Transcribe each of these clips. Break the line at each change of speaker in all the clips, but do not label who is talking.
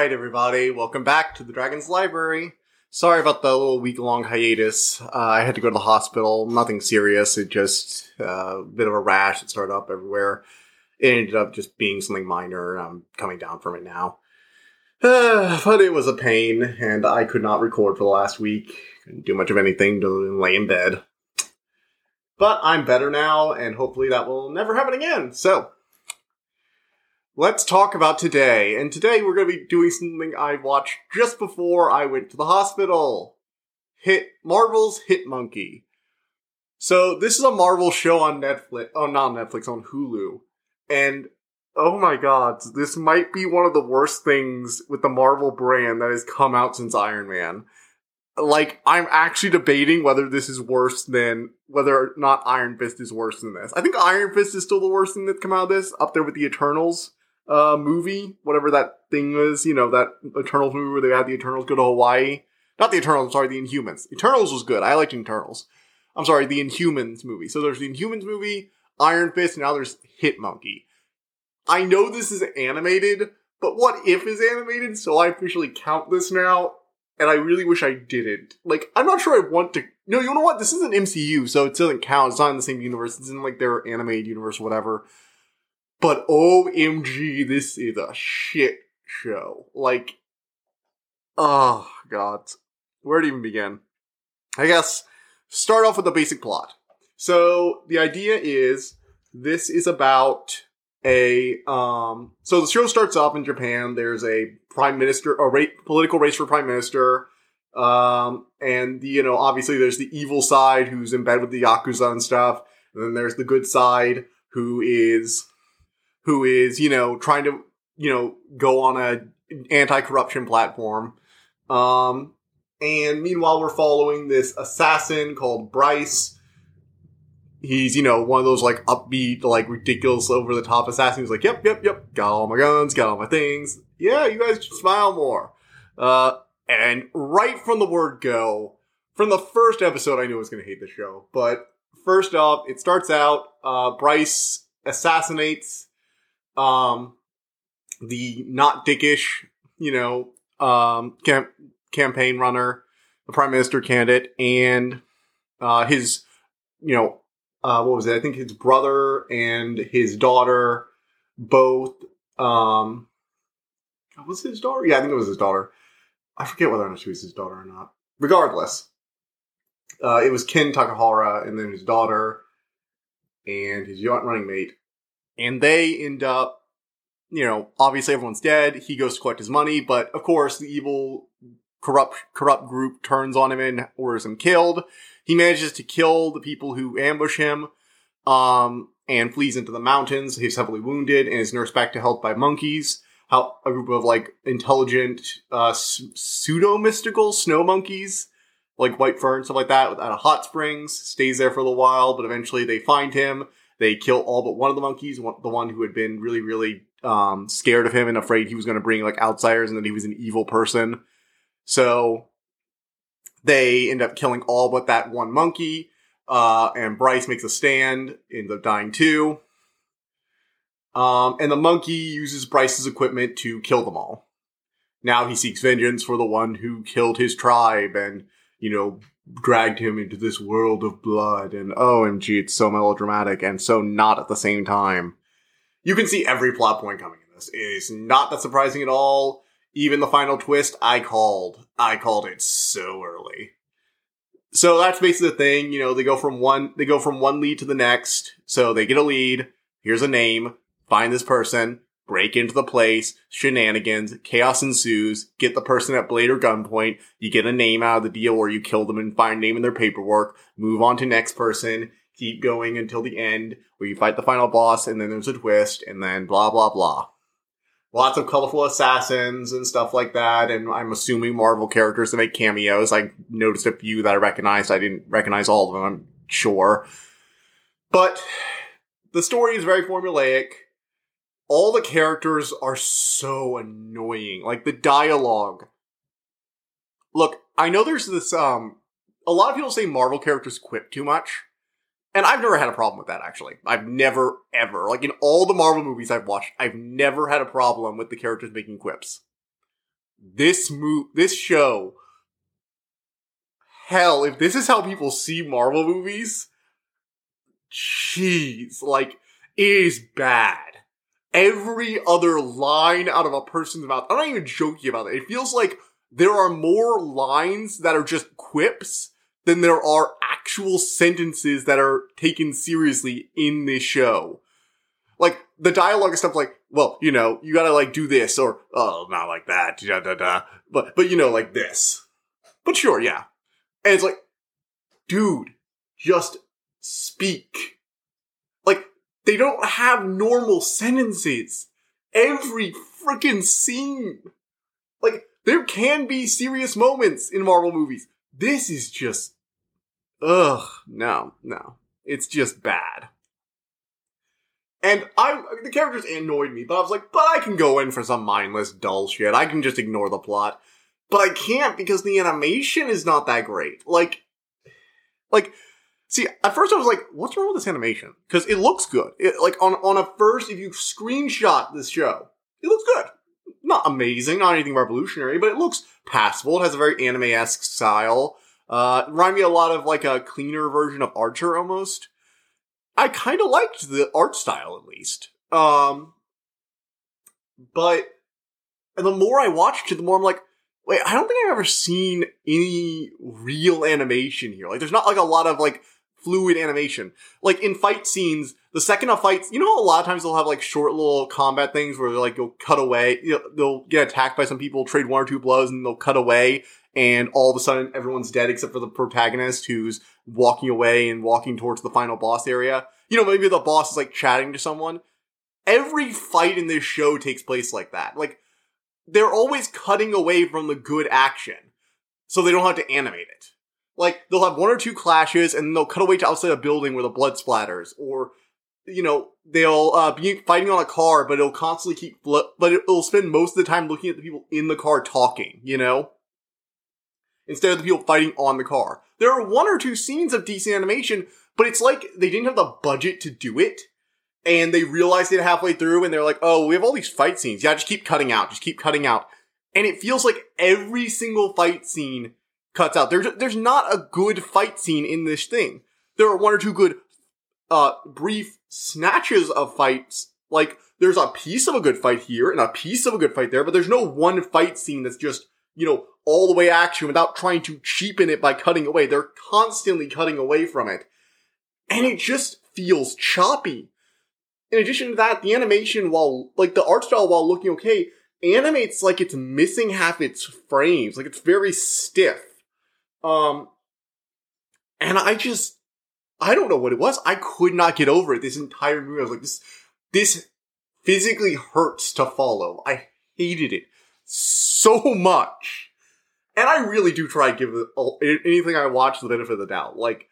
Right, everybody, welcome back to the Dragon's Library. Sorry about the little week long hiatus. Uh, I had to go to the hospital. Nothing serious. It just uh, a bit of a rash that started up everywhere. It ended up just being something minor. I'm coming down from it now. Uh, but it was a pain, and I could not record for the last week. Couldn't do much of anything to lay in bed. But I'm better now, and hopefully that will never happen again. So, let's talk about today. And today we're going to be doing something I watched just before I went to the hospital. Hit Marvel's Hit Monkey. So this is a Marvel show on Netflix. Oh, not Netflix, on Hulu. And oh my god, this might be one of the worst things with the Marvel brand that has come out since Iron Man. Like, I'm actually debating whether this is worse than whether or not Iron Fist is worse than this. I think Iron Fist is still the worst thing that's come out of this, up there with the Eternals uh, movie, whatever that thing was, you know, that Eternals movie where they had the Eternals go to Hawaii. Not the Eternals, I'm sorry, the Inhumans. Eternals was good. I liked Eternals. I'm sorry, the Inhumans movie. So there's the Inhumans movie, Iron Fist, and now there's Hit Monkey. I know this is animated, but what if is animated? So I officially count this now, and I really wish I didn't. Like, I'm not sure I want to. No, you know what? This is an MCU, so it doesn't count. It's not in the same universe. It's in like their animated universe, whatever. But OMG, this is a shit show. Like, oh god, where to even begin? I guess start off with the basic plot. So the idea is this is about a um. So the show starts off in Japan. There's a prime minister, a political race for prime minister. Um, and you know, obviously there's the evil side who's in bed with the yakuza and stuff, and then there's the good side who is who is, you know, trying to, you know, go on a anti-corruption platform. Um, and meanwhile, we're following this assassin called Bryce. He's, you know, one of those like upbeat, like ridiculous, over the top assassins. He's like, yep, yep, yep, got all my guns, got all my things. Yeah, you guys should smile more. Uh, and right from the word go, from the first episode, I knew I was going to hate the show. But first off, it starts out, uh, Bryce assassinates um, the not dickish, you know, um, camp- campaign runner, the prime minister candidate, and uh, his, you know, uh, what was it? I think his brother and his daughter both. Um, was his daughter? Yeah, I think it was his daughter. I forget whether or not she was his daughter or not. Regardless, uh, it was Ken Takahara and then his daughter and his running mate and they end up, you know, obviously everyone's dead. He goes to collect his money, but of course the evil corrupt corrupt group turns on him and orders him killed. He manages to kill the people who ambush him, um, and flees into the mountains. He's heavily wounded and is nursed back to health by monkeys. How a group of like intelligent, uh, pseudo mystical snow monkeys, like white fern and stuff like that, out of hot springs. Stays there for a little while, but eventually they find him they kill all but one of the monkeys, the one who had been really, really um, scared of him and afraid he was going to bring like outsiders and that he was an evil person. So they end up killing all but that one monkey. Uh, and Bryce makes a stand, ends up dying too. Um, and the monkey uses Bryce's equipment to kill them all. Now he seeks vengeance for the one who killed his tribe and, you know, dragged him into this world of blood and OMG, it's so melodramatic and so not at the same time. You can see every plot point coming in this. It is not that surprising at all. Even the final twist, I called. I called it so early. So that's basically the thing, you know, they go from one, they go from one lead to the next. So they get a lead. Here's a name. Find this person break into the place, shenanigans, chaos ensues, get the person at blade or gunpoint, you get a name out of the deal or you kill them and find name in their paperwork, move on to next person, keep going until the end where you fight the final boss and then there's a twist and then blah blah blah. Lots of colorful assassins and stuff like that, and I'm assuming Marvel characters that make cameos. I noticed a few that I recognized. I didn't recognize all of them, I'm sure. But the story is very formulaic all the characters are so annoying. Like the dialogue. Look, I know there's this um a lot of people say Marvel characters quip too much. And I've never had a problem with that actually. I've never ever like in all the Marvel movies I've watched, I've never had a problem with the characters making quips. this mo- this show, hell, if this is how people see Marvel movies, jeez, like, it is bad. Every other line out of a person's mouth, I'm not even joking about it. It feels like there are more lines that are just quips than there are actual sentences that are taken seriously in this show. Like, the dialogue and stuff like, well, you know, you gotta like do this or, oh, not like that, da da da. But, but you know, like this. But sure, yeah. And it's like, dude, just speak. They don't have normal sentences. Every freaking scene. Like, there can be serious moments in Marvel movies. This is just, ugh, no, no. It's just bad. And I, the characters annoyed me, but I was like, but I can go in for some mindless, dull shit. I can just ignore the plot. But I can't because the animation is not that great. Like, like, see, at first I was like, what's wrong with this animation? Because it looks good. It, like, on, on a first, if you screenshot this show, it looks good. Not amazing, not anything revolutionary, but it looks passable. It has a very anime-esque style. Uh, remind me a lot of like a cleaner version of Archer almost. I kind of liked the art style at least. Um, but and the more I watched it, the more I'm like, wait, I don't think I've ever seen any real animation here. Like, there's not like a lot of like fluid animation. Like in fight scenes, the second a fight, you know, a lot of times they'll have like short little combat things where they're like, you'll cut away, you know, they'll get attacked by some people, trade one or two blows, and they'll cut away, and all of a sudden everyone's dead except for the protagonist who's walking away and walking towards the final boss area. You know, maybe the boss is like chatting to someone. Every fight in this show takes place like that. Like, they're always cutting away from the good action. So they don't have to animate it. Like, they'll have one or two clashes and they'll cut away to outside a building where the blood splatters. Or, you know, they'll uh, be fighting on a car, but it'll constantly keep, fl- but it'll spend most of the time looking at the people in the car talking, you know? Instead of the people fighting on the car. There are one or two scenes of decent animation, but it's like they didn't have the budget to do it. And they realized it halfway through and they're like, oh, we have all these fight scenes. Yeah, just keep cutting out. Just keep cutting out. And it feels like every single fight scene cuts out. There's, there's not a good fight scene in this thing. There are one or two good, uh, brief snatches of fights. Like, there's a piece of a good fight here and a piece of a good fight there, but there's no one fight scene that's just, you know, all the way action without trying to cheapen it by cutting away. They're constantly cutting away from it. And it just feels choppy. In addition to that, the animation, while, like, the art style, while looking okay, animates like it's missing half its frames. Like, it's very stiff. Um, and I just, I don't know what it was. I could not get over it this entire movie. I was like, this, this physically hurts to follow. I hated it so much. And I really do try to give anything I watch the benefit of the doubt. Like,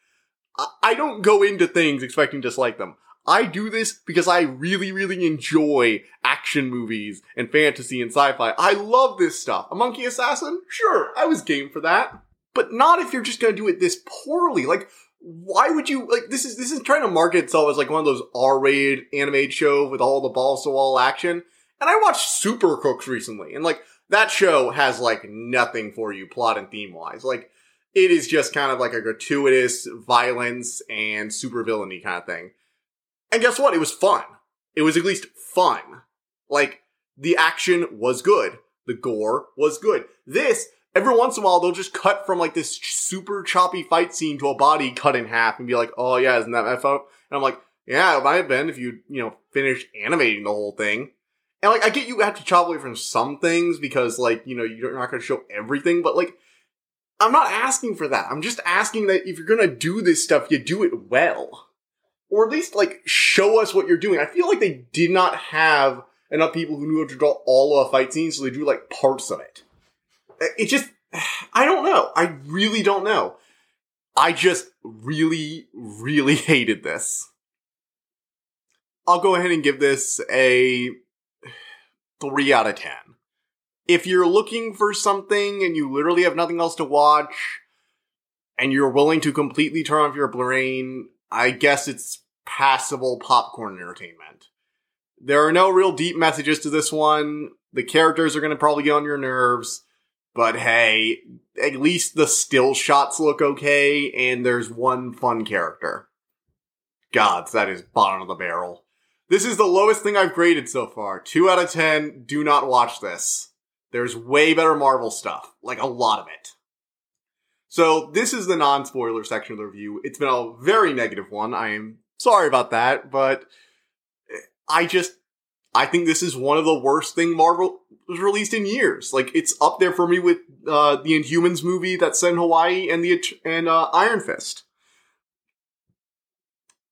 I don't go into things expecting to dislike them. I do this because I really, really enjoy action movies and fantasy and sci-fi. I love this stuff. A monkey assassin? Sure, I was game for that. But not if you're just gonna do it this poorly. Like, why would you, like, this is, this is trying to market itself as like one of those R-rated anime show with all the balls to wall action. And I watched Super Crooks recently, and like, that show has like nothing for you plot and theme wise. Like, it is just kind of like a gratuitous violence and super villainy kind of thing. And guess what? It was fun. It was at least fun. Like, the action was good. The gore was good. This, every once in a while, they'll just cut from like this super choppy fight scene to a body cut in half and be like, oh yeah, isn't that my fault? And I'm like, yeah, it might have been if you, you know, finished animating the whole thing. And like, I get you have to chop away from some things because like, you know, you're not going to show everything, but like, I'm not asking for that. I'm just asking that if you're gonna do this stuff, you do it well. Or at least, like, show us what you're doing. I feel like they did not have enough people who knew how to draw all of a fight scene, so they drew, like, parts of it. It just, I don't know. I really don't know. I just really, really hated this. I'll go ahead and give this a 3 out of 10 if you're looking for something and you literally have nothing else to watch and you're willing to completely turn off your brain, I guess it's passable popcorn entertainment. There are no real deep messages to this one. The characters are going to probably get on your nerves, but hey, at least the still shots look okay, and there's one fun character. Gods, that is bottom of the barrel. This is the lowest thing I've graded so far. 2 out of 10. Do not watch this. There's way better Marvel stuff. Like a lot of it. So this is the non-spoiler section of the review. It's been a very negative one. I am sorry about that, but I just, I think this is one of the worst thing Marvel was released in years. Like it's up there for me with uh, the Inhumans movie that's set in Hawaii and the and uh, Iron Fist.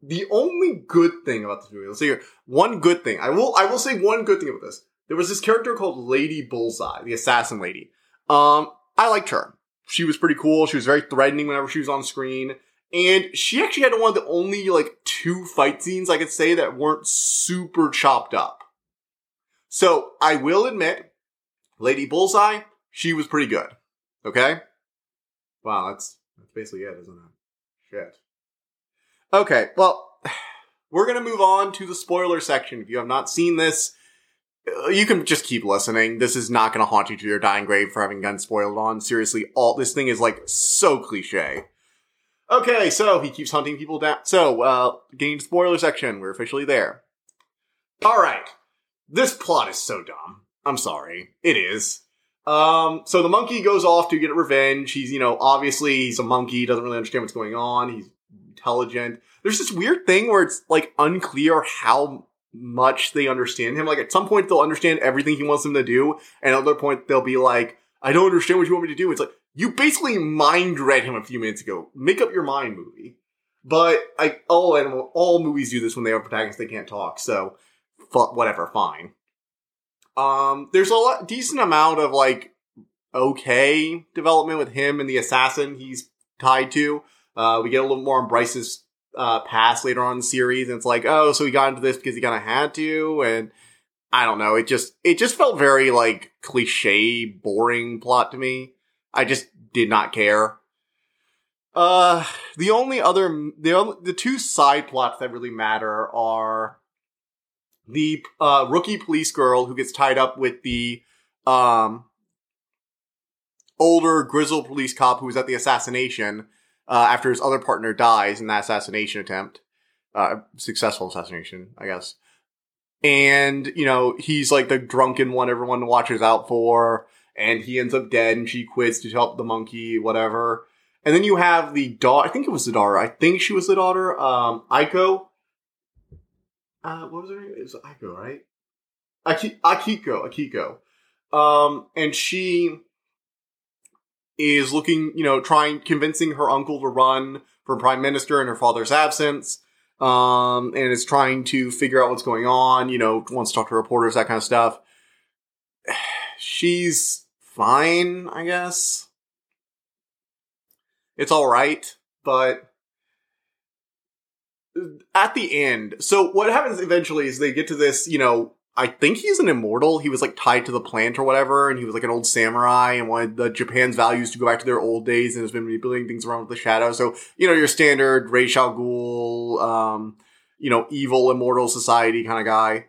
The only good thing about this movie, let's see here, one good thing. I will, I will say one good thing about this. There was this character called Lady Bullseye, the assassin lady. Um, I liked her. She was pretty cool. She was very threatening whenever she was on screen. And she actually had one of the only like two fight scenes I could say that weren't super chopped up. So I will admit, Lady Bullseye, she was pretty good. Okay? Wow, that's that's basically it, isn't it? Shit. Okay, well, we're gonna move on to the spoiler section. If you have not seen this, uh, you can just keep listening. This is not gonna haunt you to your dying grave for having guns spoiled on. Seriously, all this thing is like so cliche. Okay, so he keeps hunting people down. So, uh, getting spoiler section, we're officially there. Alright. This plot is so dumb. I'm sorry. It is. Um, so the monkey goes off to get revenge. He's, you know, obviously he's a monkey, doesn't really understand what's going on. He's intelligent. There's this weird thing where it's like unclear how much they understand him. Like at some point they'll understand everything he wants them to do, and at another point they'll be like, I don't understand what you want me to do. It's like, you basically mind read him a few minutes ago. Make up your mind movie. But I, all animal, all movies do this when they have protagonists they can't talk. So, whatever, fine. Um, there's a lot, decent amount of like okay development with him and the assassin he's tied to. Uh, we get a little more on Bryce's uh, past later on in the series, and it's like, oh, so he got into this because he kind of had to, and I don't know. It just it just felt very like cliche, boring plot to me. I just did not care. Uh, the only other the only, the two side plots that really matter are the uh, rookie police girl who gets tied up with the um older grizzled police cop who was at the assassination uh, after his other partner dies in that assassination attempt. Uh, successful assassination, I guess. And, you know, he's like the drunken one everyone watches out for, and he ends up dead, and she quits to help the monkey, whatever. And then you have the daughter, I think it was the daughter, I think she was the daughter, um, Aiko. Uh, what was her name? It was Aiko, right? Aki- Akiko, Akiko. Um, and she is looking, you know, trying, convincing her uncle to run for prime minister in her father's absence. Um, and is trying to figure out what's going on, you know, wants to talk to reporters, that kind of stuff. She's fine, I guess. It's alright, but at the end, so what happens eventually is they get to this, you know, I think he's an immortal. He was like tied to the plant or whatever, and he was like an old samurai and wanted the Japan's values to go back to their old days and has been manipulating things around with the shadow. So, you know, your standard Ra's al Ghul, um, you know, evil immortal society kind of guy.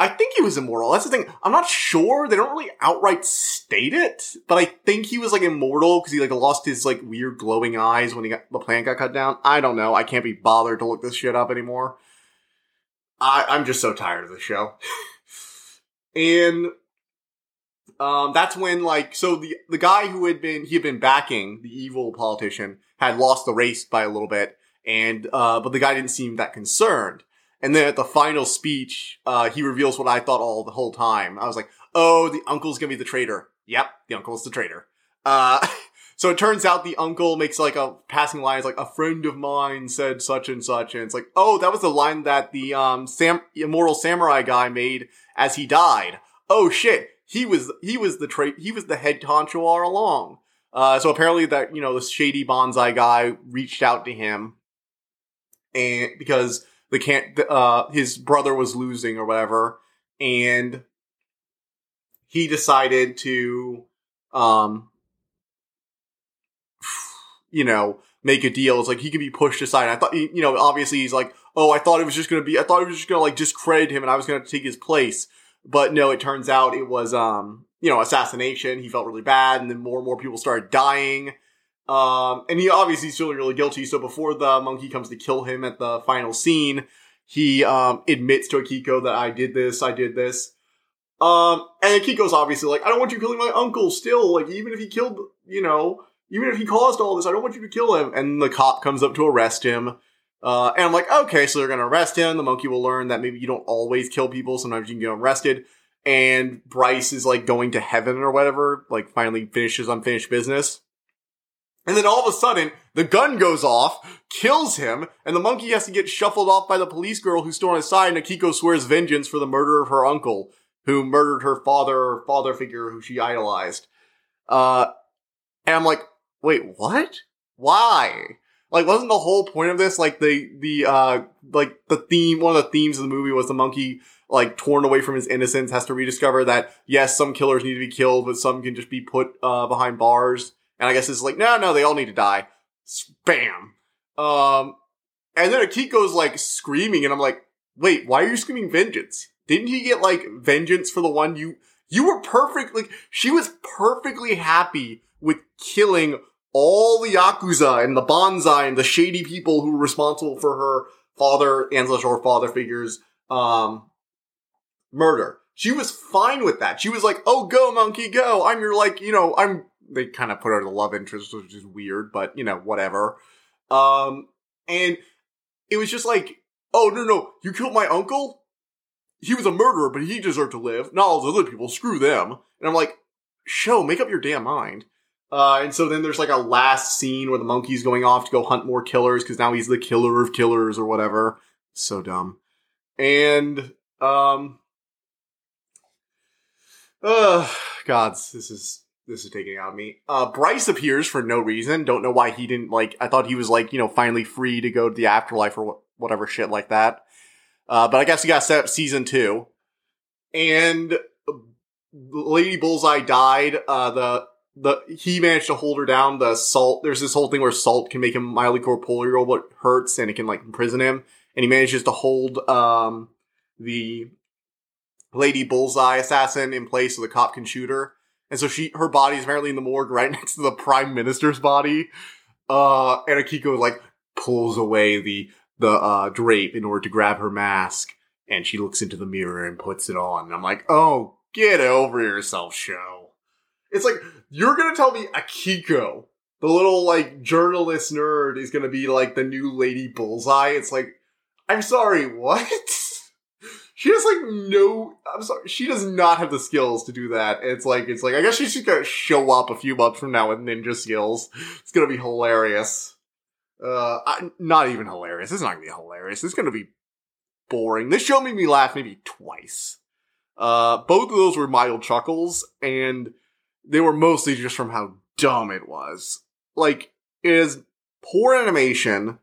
I think he was immortal. That's the thing. I'm not sure. They don't really outright state it, but I think he was like immortal because he like lost his like weird glowing eyes when he got the plant got cut down. I don't know. I can't be bothered to look this shit up anymore. I, I'm just so tired of the show. and um, that's when like so the the guy who had been he had been backing the evil politician had lost the race by a little bit, and uh, but the guy didn't seem that concerned. And then at the final speech, uh, he reveals what I thought all the whole time. I was like, "Oh, the uncle's gonna be the traitor." Yep, the uncle's the traitor. Uh, So it turns out the uncle makes like a passing line. It's like a friend of mine said such and such, and it's like, oh, that was the line that the um Sam immortal samurai guy made as he died. Oh shit, he was he was the tra- he was the head honcho all along. Uh, so apparently that you know the shady bonsai guy reached out to him, and because the can't uh his brother was losing or whatever, and he decided to um you know, make a deal. It's like he could be pushed aside. I thought, you know, obviously he's like, oh, I thought it was just gonna be, I thought it was just gonna like discredit him and I was gonna take his place. But no, it turns out it was, um, you know, assassination. He felt really bad, and then more and more people started dying. Um, and he obviously is feeling really guilty. So before the monkey comes to kill him at the final scene, he um, admits to Akiko that I did this, I did this. Um, and Akiko's obviously like, I don't want you killing my uncle still. Like, even if he killed, you know, even if he caused all this, I don't want you to kill him. And the cop comes up to arrest him. Uh, and I'm like, okay, so they're gonna arrest him. The monkey will learn that maybe you don't always kill people. Sometimes you can get arrested. And Bryce is like going to heaven or whatever, like finally finishes unfinished business. And then all of a sudden, the gun goes off, kills him, and the monkey has to get shuffled off by the police girl who's still on his side, and Akiko swears vengeance for the murder of her uncle, who murdered her father, father figure who she idolized. Uh, and I'm like, wait, what? Why? Like, wasn't the whole point of this, like, the, the, uh, like, the theme, one of the themes of the movie was the monkey, like, torn away from his innocence, has to rediscover that, yes, some killers need to be killed, but some can just be put, uh, behind bars. And I guess it's like, no, no, they all need to die. Spam. Um, and then Akiko's like screaming, and I'm like, wait, why are you screaming vengeance? Didn't he get like vengeance for the one you, you were perfect, like, she was perfectly happy with killing all the Yakuza and the Banzai and the shady people who were responsible for her father, or father figures, um, murder. She was fine with that. She was like, oh, go, monkey, go. I'm your, like, you know, I'm they kind of put her the love interest, which is weird, but you know, whatever. Um, and it was just like, oh no, no, you killed my uncle. He was a murderer, but he deserved to live. Not all those other people. Screw them. And I'm like, show, make up your damn mind. Uh, and so then there's like a last scene where the monkey's going off to go hunt more killers because now he's the killer of killers or whatever. So dumb. And, um, uh, gods, this is this is taking out of me. Uh, Bryce appears for no reason. Don't know why he didn't like. I thought he was like you know finally free to go to the afterlife or wh- whatever shit like that. Uh, but I guess he got set up season two, and Lady Bullseye died. Uh, the the he managed to hold her down. The salt. There's this whole thing where salt can make him mildly corporeal, but hurts, and it can like imprison him. And he manages to hold um the Lady Bullseye assassin in place so the cop can shoot her. And so she, her body is apparently in the morgue right next to the prime minister's body. Uh, and Akiko like pulls away the, the, uh, drape in order to grab her mask. And she looks into the mirror and puts it on. And I'm like, oh, get over yourself, show. It's like, you're gonna tell me Akiko, the little like journalist nerd, is gonna be like the new Lady Bullseye. It's like, I'm sorry, what? She has like no i'm sorry she does not have the skills to do that. It's like it's like i guess she's just gonna show up a few months from now with ninja skills. It's gonna be hilarious. Uh I, not even hilarious. It's not gonna be hilarious. It's gonna be boring. This show made me laugh maybe twice. Uh both of those were mild chuckles and they were mostly just from how dumb it was. Like it is poor animation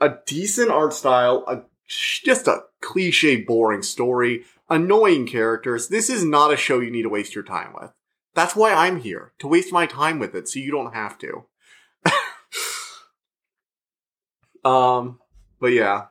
a decent art style a just a cliche, boring story, annoying characters. This is not a show you need to waste your time with. That's why I'm here, to waste my time with it, so you don't have to. um, but yeah.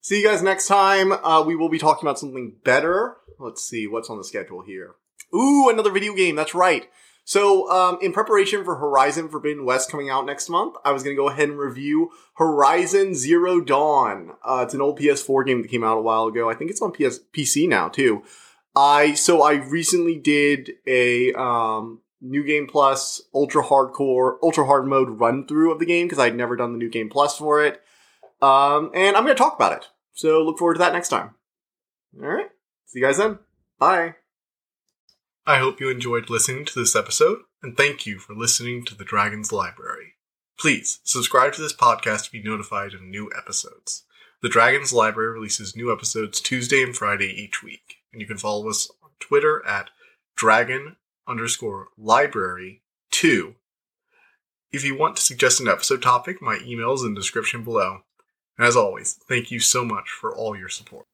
See you guys next time. Uh, we will be talking about something better. Let's see what's on the schedule here. Ooh, another video game. That's right. So, um, in preparation for Horizon Forbidden West coming out next month, I was going to go ahead and review Horizon Zero Dawn. Uh, it's an old PS4 game that came out a while ago. I think it's on PS PC now too. I so I recently did a um, new game plus ultra hardcore ultra hard mode run through of the game because I'd never done the new game plus for it. Um, and I'm going to talk about it. So look forward to that next time. All right. See you guys then. Bye. I hope you enjoyed listening to this episode, and thank you for listening to the Dragon's Library. Please subscribe to this podcast to be notified of new episodes. The Dragon's Library releases new episodes Tuesday and Friday each week, and you can follow us on Twitter at dragon underscore library 2. If you want to suggest an episode topic, my email is in the description below. And as always, thank you so much for all your support.